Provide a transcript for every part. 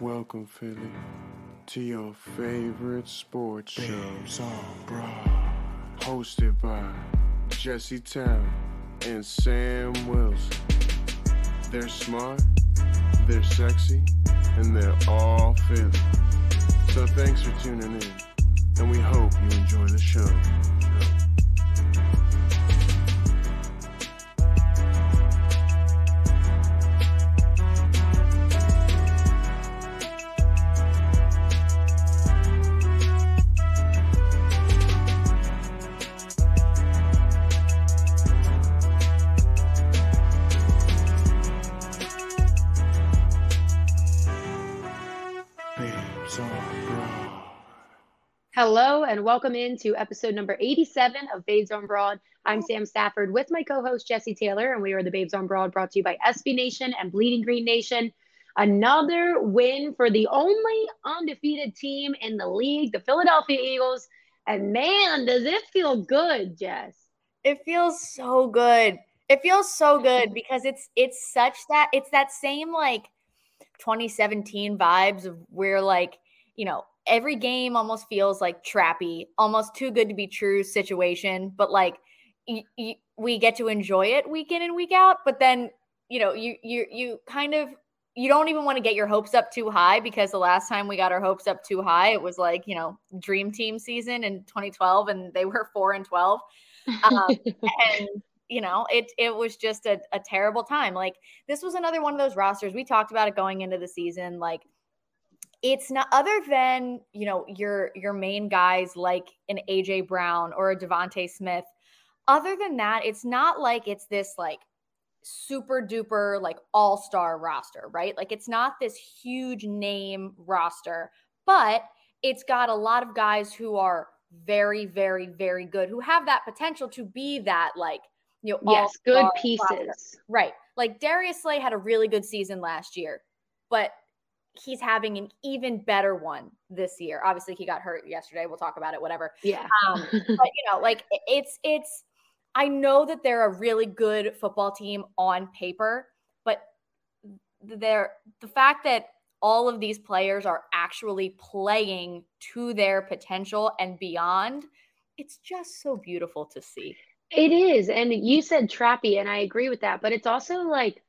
Welcome, Philly, to your favorite sports show. Hosted by Jesse Town and Sam Wilson. They're smart, they're sexy, and they're all Philly. So thanks for tuning in, and we hope you enjoy the show. And welcome into episode number 87 of Babes on Broad. I'm Sam Stafford with my co-host Jesse Taylor, and we are the Babes on Broad brought to you by SB Nation and Bleeding Green Nation. Another win for the only undefeated team in the league, the Philadelphia Eagles. And man, does it feel good, Jess. It feels so good. It feels so good because it's it's such that it's that same like 2017 vibes of where like, you know, every game almost feels like trappy, almost too good to be true situation, but like y- y- we get to enjoy it week in and week out, but then, you know, you you you kind of you don't even want to get your hopes up too high because the last time we got our hopes up too high, it was like, you know, dream team season in 2012 and they were 4 and 12. Um, and you know it it was just a, a terrible time like this was another one of those rosters we talked about it going into the season like it's not other than you know your your main guys like an aj brown or a DeVonta Smith other than that it's not like it's this like super duper like all-star roster right like it's not this huge name roster but it's got a lot of guys who are very very very good who have that potential to be that like you know yes, good pieces. roster. right like darius slay had a really good season last year but he's having an even better one this year obviously he got hurt yesterday we'll talk about it whatever Yeah. um, but you know like it's it's i know that they're a really good football team on paper but they're the fact that all of these players are actually playing to their potential and beyond it's just so beautiful to see It is. And you said trappy, and I agree with that. But it's also like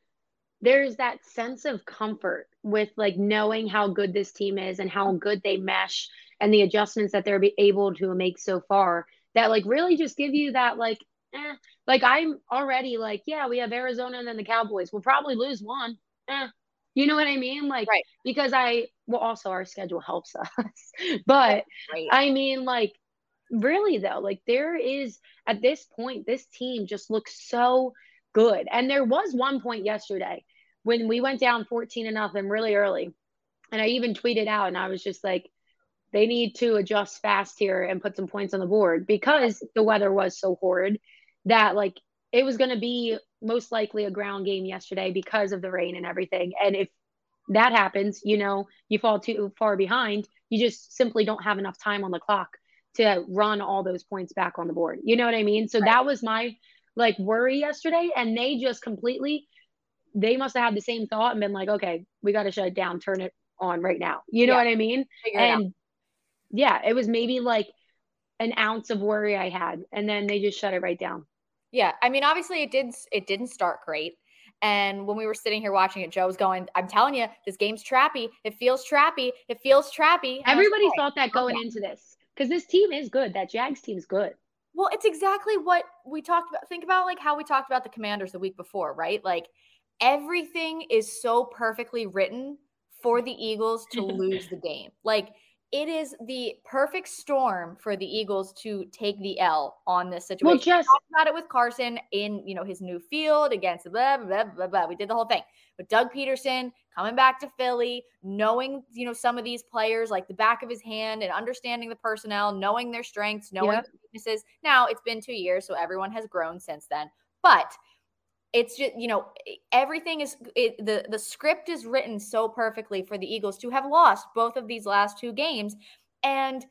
there's that sense of comfort with like knowing how good this team is and how good they mesh and the adjustments that they're be- able to make so far that like really just give you that like, eh. Like I'm already like, yeah, we have Arizona and then the Cowboys. We'll probably lose one. Eh. You know what I mean? Like, Right. because I, well, also our schedule helps us. but right I mean, like, really though, like there is at this point, this team just looks so good. And there was one point yesterday when we went down 14 to nothing really early. And I even tweeted out and I was just like, they need to adjust fast here and put some points on the board because the weather was so horrid that like it was going to be most likely a ground game yesterday because of the rain and everything. And if that happens, you know, you fall too far behind, you just simply don't have enough time on the clock to run all those points back on the board. You know what I mean? So that was my like worry yesterday. And they just completely, they must have had the same thought and been like, okay, we got to shut it down, turn it on right now. You know Yeah. what I mean? Figure it. And yeah, it was maybe like an ounce of worry I had. And then they just shut it right down. Yeah, I mean, obviously it did. It didn't start great, and when we were sitting here watching it, Joe was going, "I'm telling you, this game's trappy. It feels trappy. It feels trappy." Everybody like, thought that going okay. into this because this team is good. That Jags team's good. Well, it's exactly what we talked about. Think about like how we talked about the commanders the week before, right? Like everything is so perfectly written for the Eagles to lose the game. Like it is the perfect storm for the Eagles to take the L on this situation. Well, just we talked about it with Carson in you know his new field against blah blah blah blah. We did the whole thing. But Doug Pederson coming back to Philly, knowing you know some of these players like the back of his hand and understanding the personnel, knowing their strengths, knowing Yep. their weaknesses. Now it's been two years, so everyone has grown since then. But it's just you know everything is it, the the script is written so perfectly for the Eagles to have lost both of these last two games, and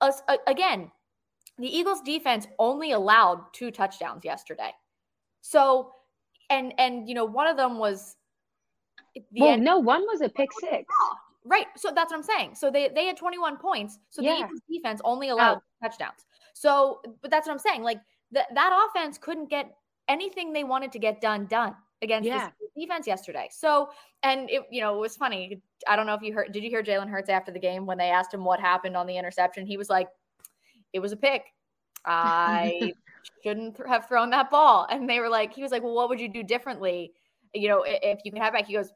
us a- again, the Eagles defense only allowed two touchdowns yesterday. So, and and you know one of them was the well, end- no, one was a pick six. Right. So that's what I'm saying. So they they had 21 points. So the Eagles defense only allowed oh. touchdowns. So, but that's what I'm saying. Like that that offense couldn't get anything they wanted to get done done against Yeah. this defense yesterday. So, and it you know it was funny. I don't know if you heard. Did you hear Jalen Hurts after the game when they asked him what happened on the interception? He was like, "It was a pick. I shouldn't th- have thrown that ball." And they were like, he was like, "Well, what would you do differently? You know, if you could have back." He goes,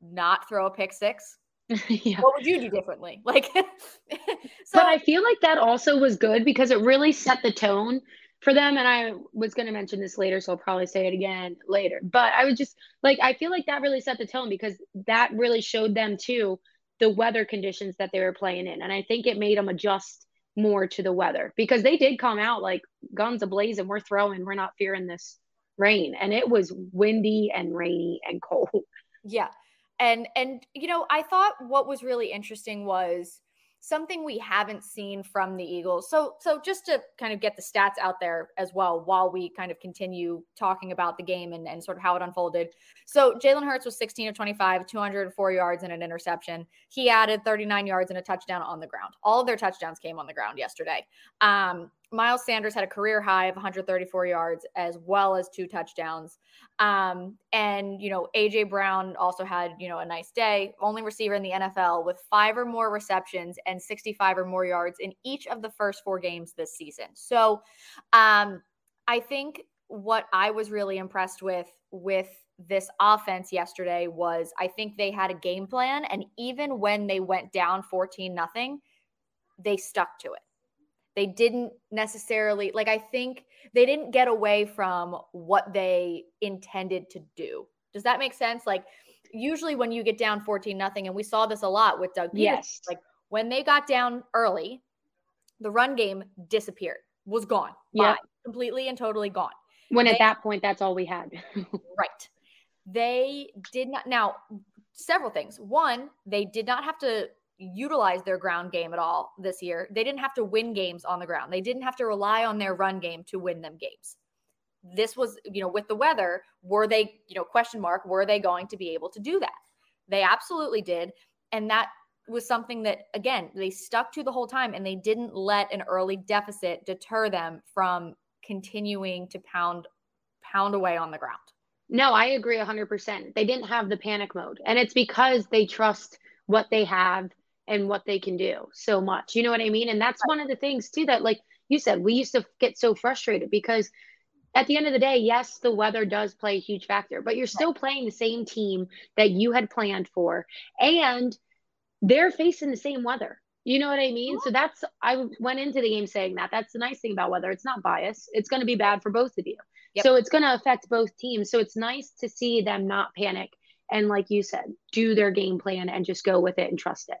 "Not throw a pick six yeah. what would you do differently? Like, so but I feel like that also was good because it really set the tone for them. And I was going to mention this later, so I'll probably say it again later. But I was just like, I feel like that really set the tone because that really showed them too the weather conditions that they were playing in. And I think it made them adjust more to the weather because they did come out like guns ablaze and we're throwing, we're not fearing this rain. And it was windy and rainy and cold. yeah, and and you know, I thought what was really interesting was something we haven't seen from the Eagles. So so just to kind of get the stats out there as well while we kind of continue talking about the game and, and sort of how it unfolded. So Jalen Hurts was 16 of 25, 204 yards and an interception. He added 39 yards and a touchdown on the ground. All of their touchdowns came on the ground yesterday. Um, Miles Sanders had a career high of 134 yards as well as two touchdowns. Um, and you know, AJ Brown also had, you know, a nice day, only receiver in the NFL with five or more receptions and 65 or more yards in each of the first four games this season. So um, I think what I was really impressed with with this offense yesterday was I think they had a game plan and even when they went down 14 nothing, they stuck to it. They didn't necessarily like I think they didn't get away from what they intended to do. Does that make sense? Like usually when you get down 14 nothing and we saw this a lot with Doug Pederson, Yes. like when they got down early, the run game disappeared, was gone. yeah, Completely and totally gone. When They- at that point, that's all we had. Right. They did not now several things. One, they did not have to utilize their ground game at all this year. They didn't have to win games on the ground. They didn't have to rely on their run game to win them games. This was, you know, with the weather, were they, you know, question mark, were they going to be able to do that? They absolutely did. And that was something that again, they stuck to the whole time and they didn't let an early deficit deter them from continuing to pound pound away on the ground. No, I agree 100%. They didn't have the panic mode. And it's because they trust what they have and what they can do so much. You know what I mean? And that's one of the things, too, that, like you said, we used to get so frustrated because at the end of the day, yes, the weather does play a huge factor, but you're still playing the same team that you had planned for. And they're facing the same weather. You know what I mean? So that's, I went into the game saying that. That's the nice thing about weather. It's not bias, it's going to be bad for both of you. Yep. So it's going to affect both teams. So it's nice to see them not panic and, like you said, do their game plan and just go with it and trust it.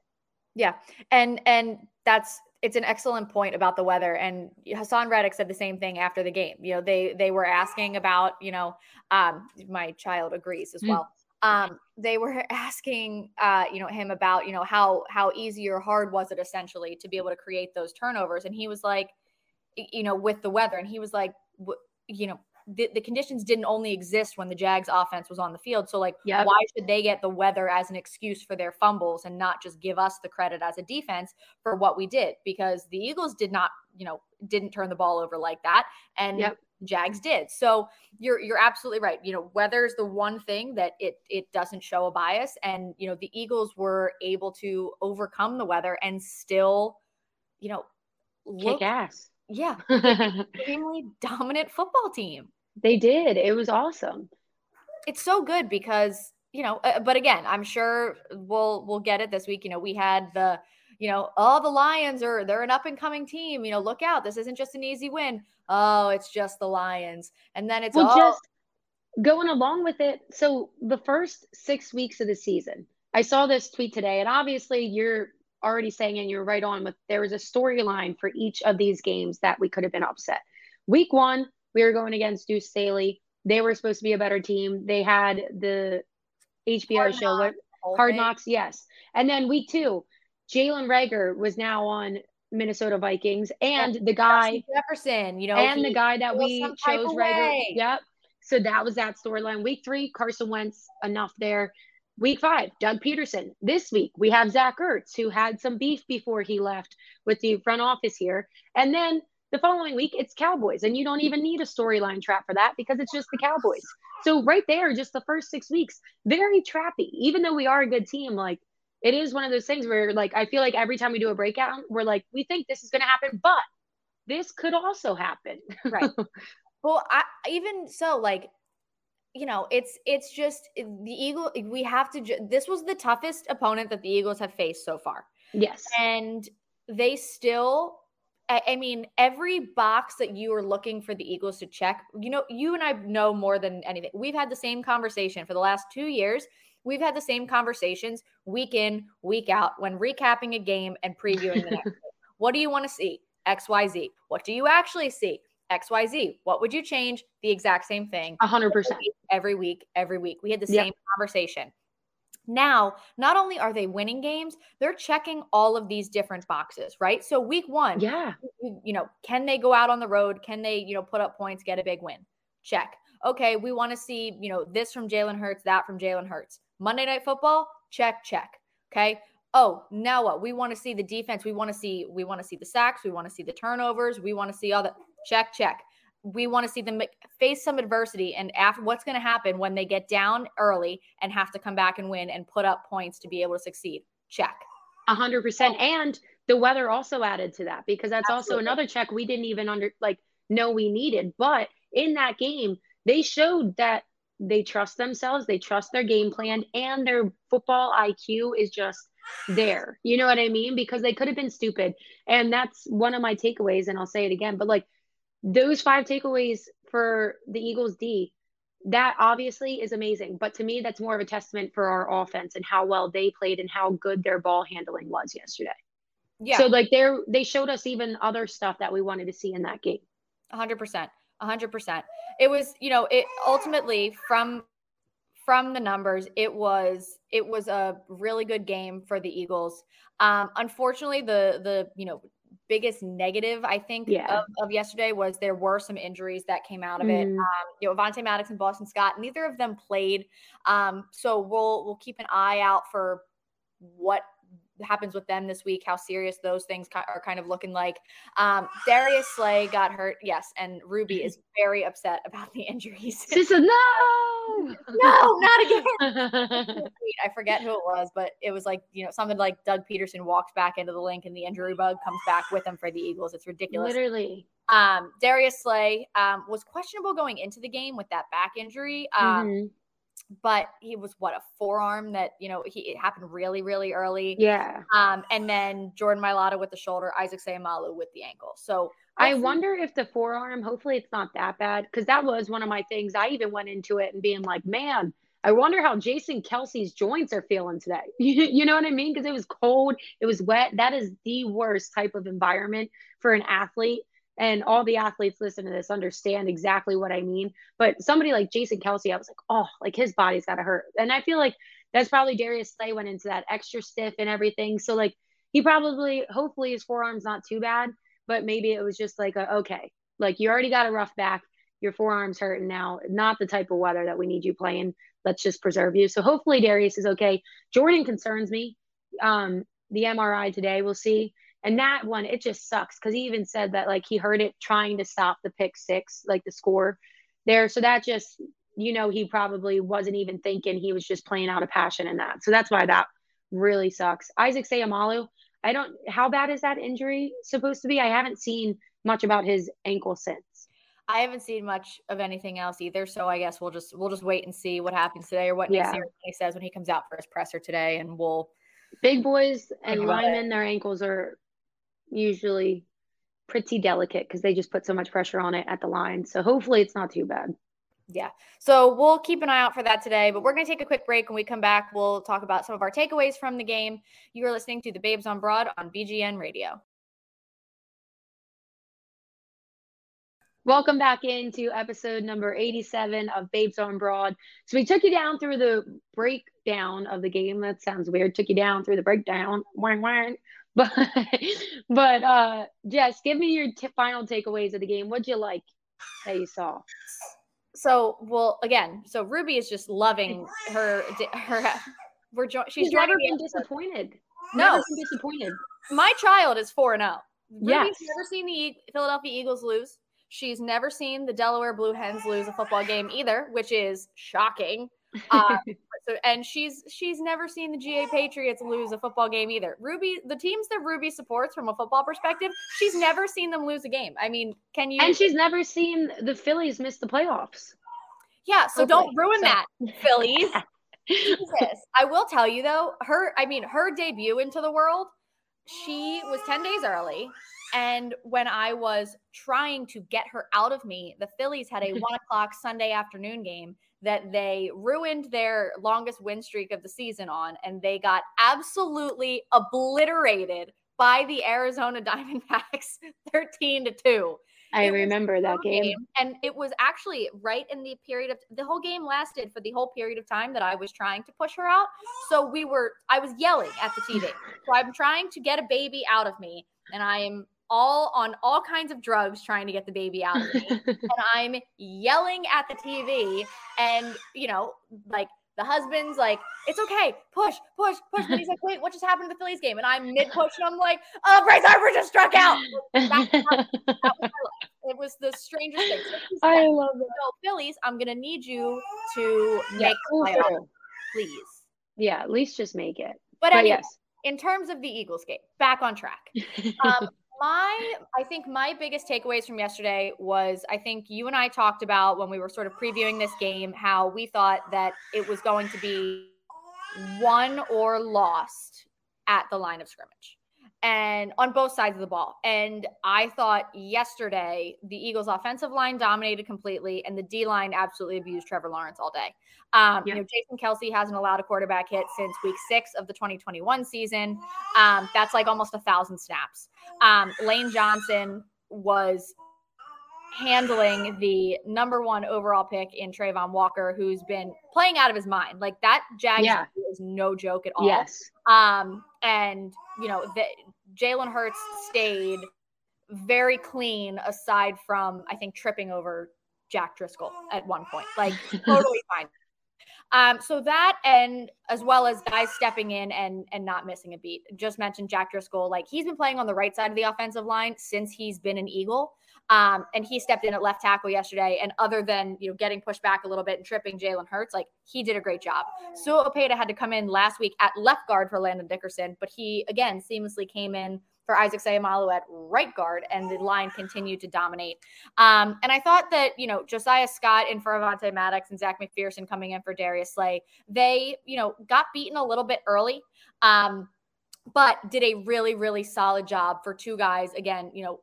Yeah. And and that's it's an excellent point about the weather. And Haason Reddick said the same thing after the game. You know, they they were asking about, you know, um, my child agrees as Mm. well. Um, they were asking uh, you know, him about, you know, how how easy or hard was it essentially to be able to create those turnovers. And he was like, you know, with the weather, and he was like, you know, the, the conditions didn't only exist when the Jags offense was on the field. So like Yep. why should they get the weather as an excuse for their fumbles and not just give us the credit as a defense for what we did? Because the Eagles did not, you know, didn't turn the ball over like that. And Yep. Jags did. So you're you're absolutely right. You know, weather is the one thing that it it doesn't show a bias. And you know, the Eagles were able to overcome the weather and still, you know, look Kick ass. Yeah, extremely dominant football team. They did. It was awesome. It's so good because you know, uh, but again, I'm sure we'll we'll get it this week. You know, we had the you know, oh, the Lions are they're an up and coming team. You know, look out. This isn't just an easy win. Oh, it's just the Lions. And then it's well, all just going along with it. So the first six weeks of the season, I saw this tweet today, and obviously you're already saying and you're right on with there was a storyline for each of these games that we could have been upset. Week one, we were going against Deuce Staley. They were supposed to be a better team. They had the HBO Hard show, Knocks, Hard Knocks, yes. And then week two, Jalen Reagor was now on Minnesota Vikings, and the guy Jefferson, you know, and the guy that we chose Reagor. Yep. So that was that storyline. Week three, Carson Wentz, enough there. Week five, Doug Pederson. This week, we have Zach Ertz, who had some beef before he left with the front office here. And then the following week, it's Cowboys. And you don't even need a storyline trap for that because it's just the Cowboys. So, right there, just the first six weeks, very trappy. Even though we are a good team, like it is one of those things where like I feel like every time we do a breakout, we're like, we think this is gonna happen, but this could also happen. right. Well, I even so, like, you know, it's it's just the Eagle. We have to. Ju- this was the toughest opponent that the Eagles have faced so far. Yes, and they still. I, mean, every box that you are looking for the Eagles to check, you know, you and I know more than anything. We've had the same conversation for the last two years We've had the same conversations week in, week out when recapping a game and previewing the next game. What do you want to see? XYZ. What do you actually see? XYZ. What would you change? The exact same thing. 100%. Every week, every week. We had the same conversation. Now, not only are they winning games, they're checking all of these different boxes, right? So week 1, yeah. You, know, can they go out on the road? Can they, you know, put up points, get a big win? Check. Okay, we want to see, you know, this from Jalen Hurts, that from Jalen Hurts. Monday Night Football, check, check. Okay. Oh, now what? We want to see the defense. We want to see, we want to see the sacks. We want to see the turnovers. We want to see all that. Check, check. We want to see them face some adversity and after what's going to happen when they get down early and have to come back and win and put up points to be able to succeed. Check. A hundred percent. And the weather also added to that because that's Absolutely. also another check we didn't even under like know we needed. But in that game, they showed that they trust themselves, they trust their game plan, and their football IQ is just there. You know what I mean? Because they could have been stupid. And that's one of my takeaways. And I'll say it again, but like those five takeaways for the Eagles D, that obviously is amazing. But to me, that's more of a testament for our offense and how well they played and how good their ball handling was yesterday. Yeah. So like they're they showed us even other stuff that we wanted to see in that game. 100%. 100%. It was, you know, it ultimately from from the numbers, it was it was a really good game for the Eagles. Um, unfortunately, the the you know biggest negative I think yeah. of, of, yesterday was there were some injuries that came out of mm. it. Um, you know, Avonte Maddox and Boston Scott, neither of them played. Um, so we'll we'll keep an eye out for what happens with them this week, how serious those things are kind of looking like. Um, Darius Slay got hurt, yes, and Ruby is very upset about the injuries. She said, "No, no, not again." I forget who it was, but it was like you know something like Doug Pederson walks back into the Linc, and the injury bug comes back with him for the Eagles. It's ridiculous. Literally. Um, Darius Slay um, was questionable going into the game with that back injury. Um, mm-hmm but he was what a forearm that you know he it happened really really early. Yeah. Um, and then Jordan Mailata with the shoulder, Isaac Seumalo with the ankle. So I wonder if the forearm. Hopefully, it's not that bad because that was one of my things. I even went into it and being like, man. I wonder how Jason Kelce's joints are feeling today. you know what I mean? Because it was cold, it was wet. That is the worst type of environment for an athlete and all the athletes listen to this understand exactly what I mean. But somebody like Jason Kelce, I was like, oh, like his body's got to hurt. And I feel like that's probably Darius Slay went into that extra stiff and everything. So like he probably, hopefully his forearm's not too bad, but maybe it was just like, a, okay, like you already got a rough back. Your forearm's hurting now. Not the type of weather that we need you playing. Let's just preserve you. So hopefully Darius is okay. Jordan concerns me. Um, the MRI today, we'll see. And that one, it just sucks because he even said that like he heard it trying to stop the pick six, like the score there. So that just, you know, he probably wasn't even thinking he was just playing out of passion in that. So that's why that really sucks. Isaac Seumalo, I don't, how bad is that injury supposed to be? I haven't seen much about his ankle since. I haven't seen much of anything else either, so I guess we'll just we'll just wait and see what happens today or what yeah. Nick Sirianni says when he comes out for his presser today, and we'll. Big boys and linemen, their ankles are usually pretty delicate because they just put so much pressure on it at the line. So hopefully it's not too bad. Yeah. So we'll keep an eye out for that today, but we're going to take a quick break. When we come back, we'll talk about some of our takeaways from the game. You are listening to the Babes on Broad on BGN Radio. Welcome back into episode number 87 of Babes on Broad. So we took you down through the breakdown of the game. That sounds weird. Took you down through the breakdown. Wang wang. But but uh Jess, give me your t- final takeaways of the game. What'd you like that you saw? So well, again, so Ruby is just loving her her. We're jo- she's, she's never been disappointed. No, never been disappointed. My child is four and zero. Oh. Ruby's yes. never seen the Philadelphia Eagles lose. She's never seen the Delaware Blue Hens lose a football game either, which is shocking. Uh, so, and she's she's never seen the GA Patriots lose a football game either. Ruby, the teams that Ruby supports from a football perspective, she's never seen them lose a game. I mean, can you? And she's never seen the Phillies miss the playoffs. Yeah, so okay. don't ruin so. that, Phillies. Jesus. I will tell you though, her I mean, her debut into the world, she was 10 days early. And when I was trying to get her out of me, the Phillies had a one o'clock Sunday afternoon game that they ruined their longest win streak of the season on, and they got absolutely obliterated by the Arizona Diamondbacks 13 to 2. I remember that game. game. And it was actually right in the period of the whole game lasted for the whole period of time that I was trying to push her out. So we were, I was yelling at the TV. so I'm trying to get a baby out of me, and I am all on all kinds of drugs trying to get the baby out of me. and I'm yelling at the TV and, you know, like the husband's like, it's okay, push, push, push. And he's like, wait, what just happened to the Phillies game? And I'm mid push and I'm like, oh, Bryce Harper just struck out. That, that, that was it was the strangest thing. So I love it. So, Phillies, I'm going to need you to make yeah, playoff, please. Yeah, at least just make it. But, but anyway, yes. in terms of the Eagles game, back on track. Um, my i think my biggest takeaways from yesterday was i think you and i talked about when we were sort of previewing this game how we thought that it was going to be won or lost at the line of scrimmage and on both sides of the ball. And I thought yesterday the Eagles' offensive line dominated completely, and the D line absolutely abused Trevor Lawrence all day. Um, yeah. You know, Jason Kelce hasn't allowed a quarterback hit since week six of the 2021 season. Um, that's like almost a thousand snaps. Um, Lane Johnson was handling the number one overall pick in Travon Walker, who's been playing out of his mind. Like that Jag yeah. is no joke at all. Yes. Um, and you know, the, Jalen Hurts stayed very clean aside from I think tripping over Jack Driscoll at one point. Like totally fine. Um, so that and as well as guys stepping in and and not missing a beat. Just mentioned Jack Driscoll, like he's been playing on the right side of the offensive line since he's been an Eagle. Um, and he stepped in at left tackle yesterday. And other than you know getting pushed back a little bit and tripping Jalen Hurts, like he did a great job. Sua Opeta had to come in last week at left guard for Landon Dickerson, but he again seamlessly came in for Isaac Seumalo at right guard, and the line continued to dominate. Um, and I thought that, you know, Josiah Scott and for Avonte Maddox and Zech McPhearson coming in for Darius Slay, they, you know, got beaten a little bit early. Um, but did a really, really solid job for two guys. Again, you know,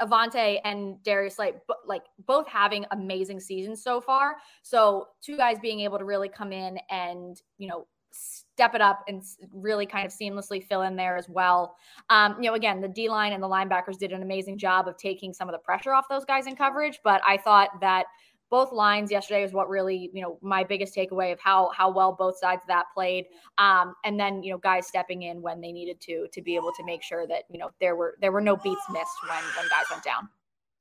Avonte and Darius Slay, like both having amazing seasons so far. So two guys being able to really come in and you know step it up and really kind of seamlessly fill in there as well. Um, you know, again, the D line and the linebackers did an amazing job of taking some of the pressure off those guys in coverage. But I thought that both lines yesterday is what really, you know, my biggest takeaway of how how well both sides of that played. Um, and then, you know, guys stepping in when they needed to to be able to make sure that, you know, there were there were no beats missed when when guys went down.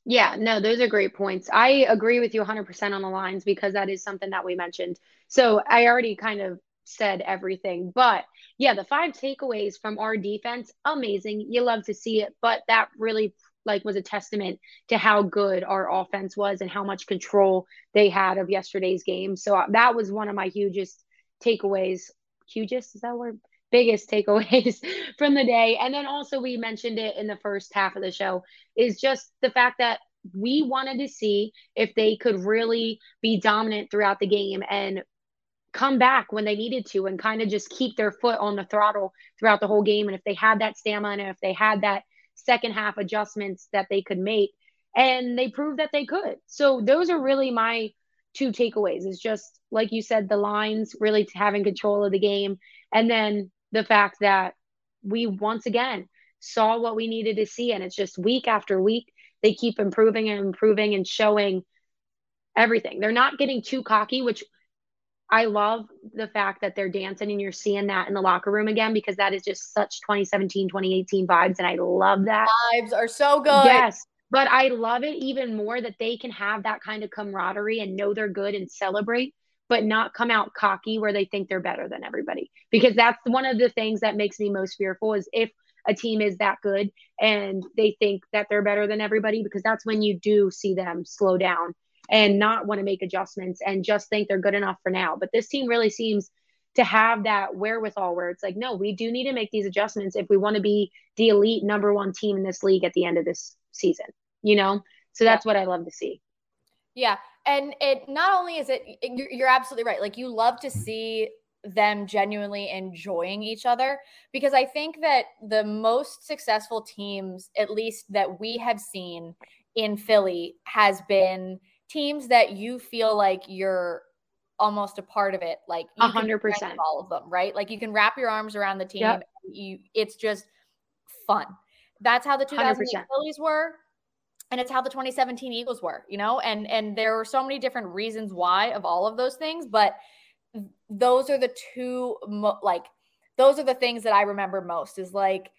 Yeah, no, those are great points. I agree with you 100% on the lines because that is something that we mentioned. So I already kind of said everything. But yeah, the five takeaways from our defense, amazing. You love to see it, but that really like was a testament to how good our offense was and how much control they had of yesterday's game. So uh, that was one of my hugest takeaways. Hugest is that word? biggest takeaways from the day. And then also, we mentioned it in the first half of the show is just the fact that we wanted to see if they could really be dominant throughout the game and come back when they needed to and kind of just keep their foot on the throttle throughout the whole game. And if they had that stamina, and if they had that second half adjustments that they could make, and they proved that they could. So those are really my two takeaways is just like you said the lines really having control of the game and then the fact that we once again saw what we needed to see and it's just week after week they keep improving and improving and showing everything they're not getting too cocky which I love the fact that they're dancing and you're seeing that in the locker room again because that is just such 2017 2018 vibes and I love that. Vibes are so good. Yes. But I love it even more that they can have that kind of camaraderie and know they're good and celebrate, but not come out cocky where they think they're better than everybody. Because that's one of the things that makes me most fearful is if a team is that good and they think that they're better than everybody, because that's when you do see them slow down and not want to make adjustments and just think they're good enough for now. But this team really seems to have that wherewithal where it's like, no, we do need to make these adjustments if we want to be the elite number one team in this league at the end of this season you know? So that's yeah. what I love to see. Yeah. And it not only is it, you're, you're absolutely right. Like you love to see them genuinely enjoying each other because I think that the most successful teams, at least that we have seen in Philly, has been teams that you feel like you're almost a part of it. Like a hundred percent of all of them, right? Like you can wrap your arms around the team. Yep. You, it's just fun. That's how the 2008 Phillies were and it's how the 2017 Eagles were, you know, and and there were so many different reasons why of all of those things, but those are the two mo- like those are the things that I remember most is like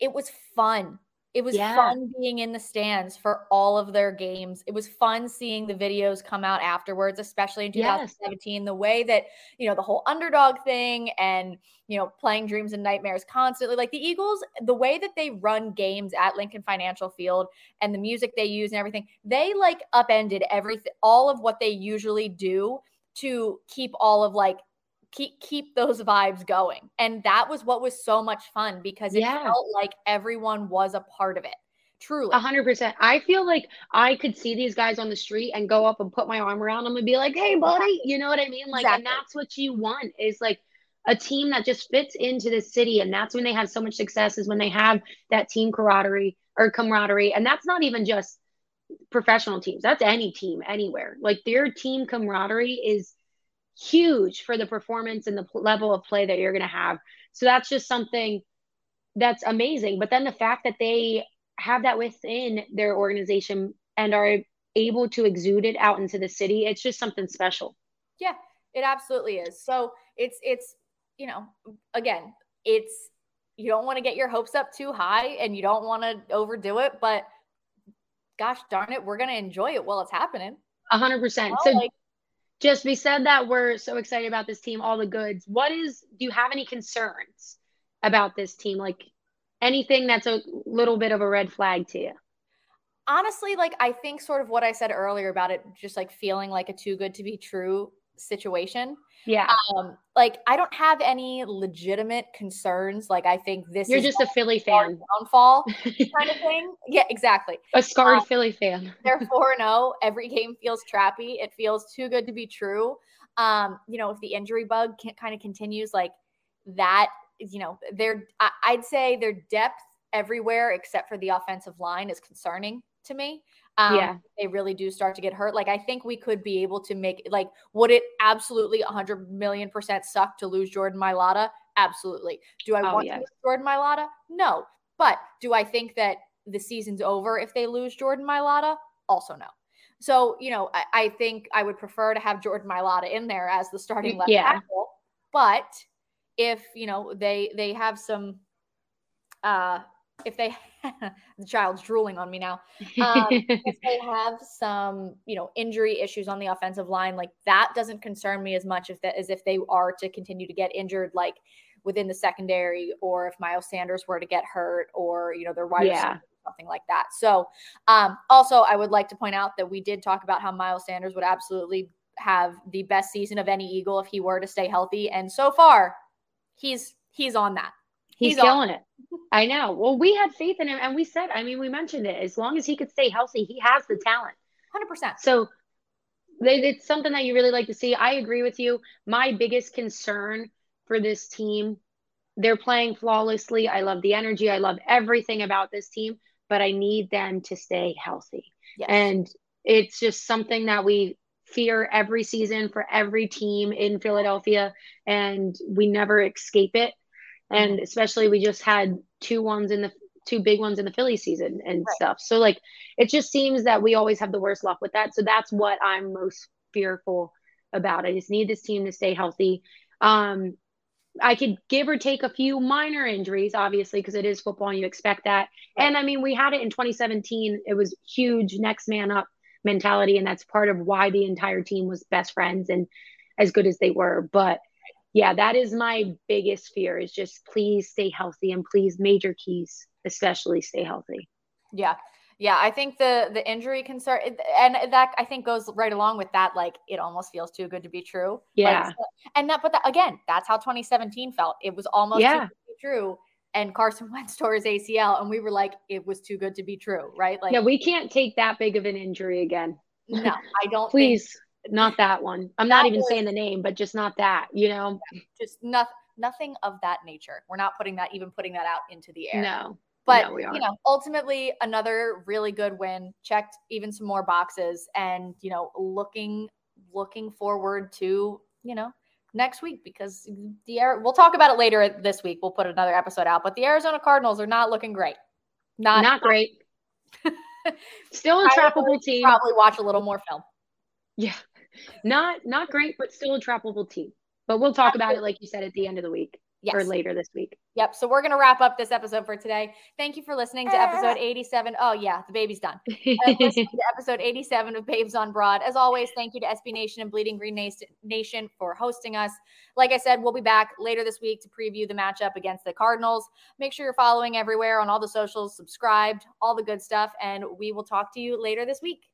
it was fun it was yeah. fun being in the stands for all of their games. It was fun seeing the videos come out afterwards, especially in 2017. Yes. The way that, you know, the whole underdog thing and, you know, playing dreams and nightmares constantly. Like the Eagles, the way that they run games at Lincoln Financial Field and the music they use and everything, they like upended everything, all of what they usually do to keep all of like keep keep those vibes going. And that was what was so much fun because it yeah. felt like everyone was a part of it. Truly. A hundred percent. I feel like I could see these guys on the street and go up and put my arm around them and be like, Hey buddy, you know what I mean? Like, exactly. and that's what you want is like a team that just fits into the city. And that's when they have so much success is when they have that team camaraderie or camaraderie. And that's not even just professional teams. That's any team anywhere. Like their team camaraderie is huge for the performance and the level of play that you're going to have. So that's just something that's amazing. But then the fact that they have that within their organization and are able to exude it out into the city, it's just something special. Yeah, it absolutely is. So it's it's you know, again, it's you don't want to get your hopes up too high and you don't want to overdo it, but gosh darn it, we're gonna enjoy it while it's happening. A hundred percent. So like, just we said that we're so excited about this team, all the goods. What is do you have any concerns about this team? Like anything that's a little bit of a red flag to you? Honestly, like I think sort of what I said earlier about it just like feeling like a too good to be true situation. Yeah. Um, like I don't have any legitimate concerns. Like I think this You're just a Philly fan. Downfall kind of thing. Yeah, exactly. A scarred um, Philly fan. they're 4 0. Every game feels trappy. It feels too good to be true. Um, you know, if the injury bug kind of continues like that, you know, they're I, I'd say their depth everywhere except for the offensive line is concerning to me. Um, yeah. They really do start to get hurt. Like, I think we could be able to make, like, would it absolutely 100 million percent suck to lose Jordan Mailata? Absolutely. Do I oh, want yes. to lose Jordan Mailata? No. But do I think that the season's over if they lose Jordan Mailata? Also, no. So, you know, I, I think I would prefer to have Jordan Mailata in there as the starting left yeah. tackle. But if, you know, they they have some uh if they the child's drooling on me now. Um, if they have some, you know, injury issues on the offensive line, like that doesn't concern me as much if that as if they are to continue to get injured, like within the secondary, or if Miles Sanders were to get hurt, or you know, their wide yeah. something like that. So, um, also, I would like to point out that we did talk about how Miles Sanders would absolutely have the best season of any Eagle if he were to stay healthy, and so far, he's he's on that. He's, he's killing on. it. I know. Well, we had faith in him and we said, I mean, we mentioned it. As long as he could stay healthy, he has the talent. 100%. So it's something that you really like to see. I agree with you. My biggest concern for this team, they're playing flawlessly. I love the energy. I love everything about this team, but I need them to stay healthy. Yes. And it's just something that we fear every season for every team in Philadelphia, and we never escape it. And mm-hmm. especially, we just had two ones in the two big ones in the Philly season and right. stuff. So like it just seems that we always have the worst luck with that. So that's what I'm most fearful about. I just need this team to stay healthy. Um, I could give or take a few minor injuries, obviously, because it is football and you expect that. Right. And I mean, we had it in 2017. It was huge next man up mentality. And that's part of why the entire team was best friends and as good as they were. But yeah, that is my biggest fear is just please stay healthy and please major keys especially stay healthy. Yeah. Yeah, I think the the injury concern and that I think goes right along with that. Like it almost feels too good to be true. Yeah, like, and that, but that, again, that's how 2017 felt. It was almost yeah. true. And Carson Wentz tore his ACL, and we were like, it was too good to be true, right? Like, yeah, we can't take that big of an injury again. No, I don't. Please, think, not that one. I'm not, even saying the name, but just not that. You know, just nothing, nothing of that nature. We're not putting that, even putting that out into the air. No. But no, you know, ultimately another really good win. Checked even some more boxes, and you know, looking looking forward to you know next week because the air we'll talk about it later this week. We'll put another episode out, but the Arizona Cardinals are not looking great. Not not great. still a trappable team. Probably watch a little more film. Yeah, not not great, but still a trappable team. But we'll talk Absolutely. about it like you said at the end of the week yes. or later this week. Yep. So we're going to wrap up this episode for today. Thank you for listening to ah. episode 87. Oh, yeah, the baby's done. Uh, to episode 87 of Babes on Broad. As always, thank you to SB Nation and Bleeding Green Nation for hosting us. Like I said, we'll be back later this week to preview the matchup against the Cardinals. Make sure you're following everywhere on all the socials, subscribed, all the good stuff, and we will talk to you later this week.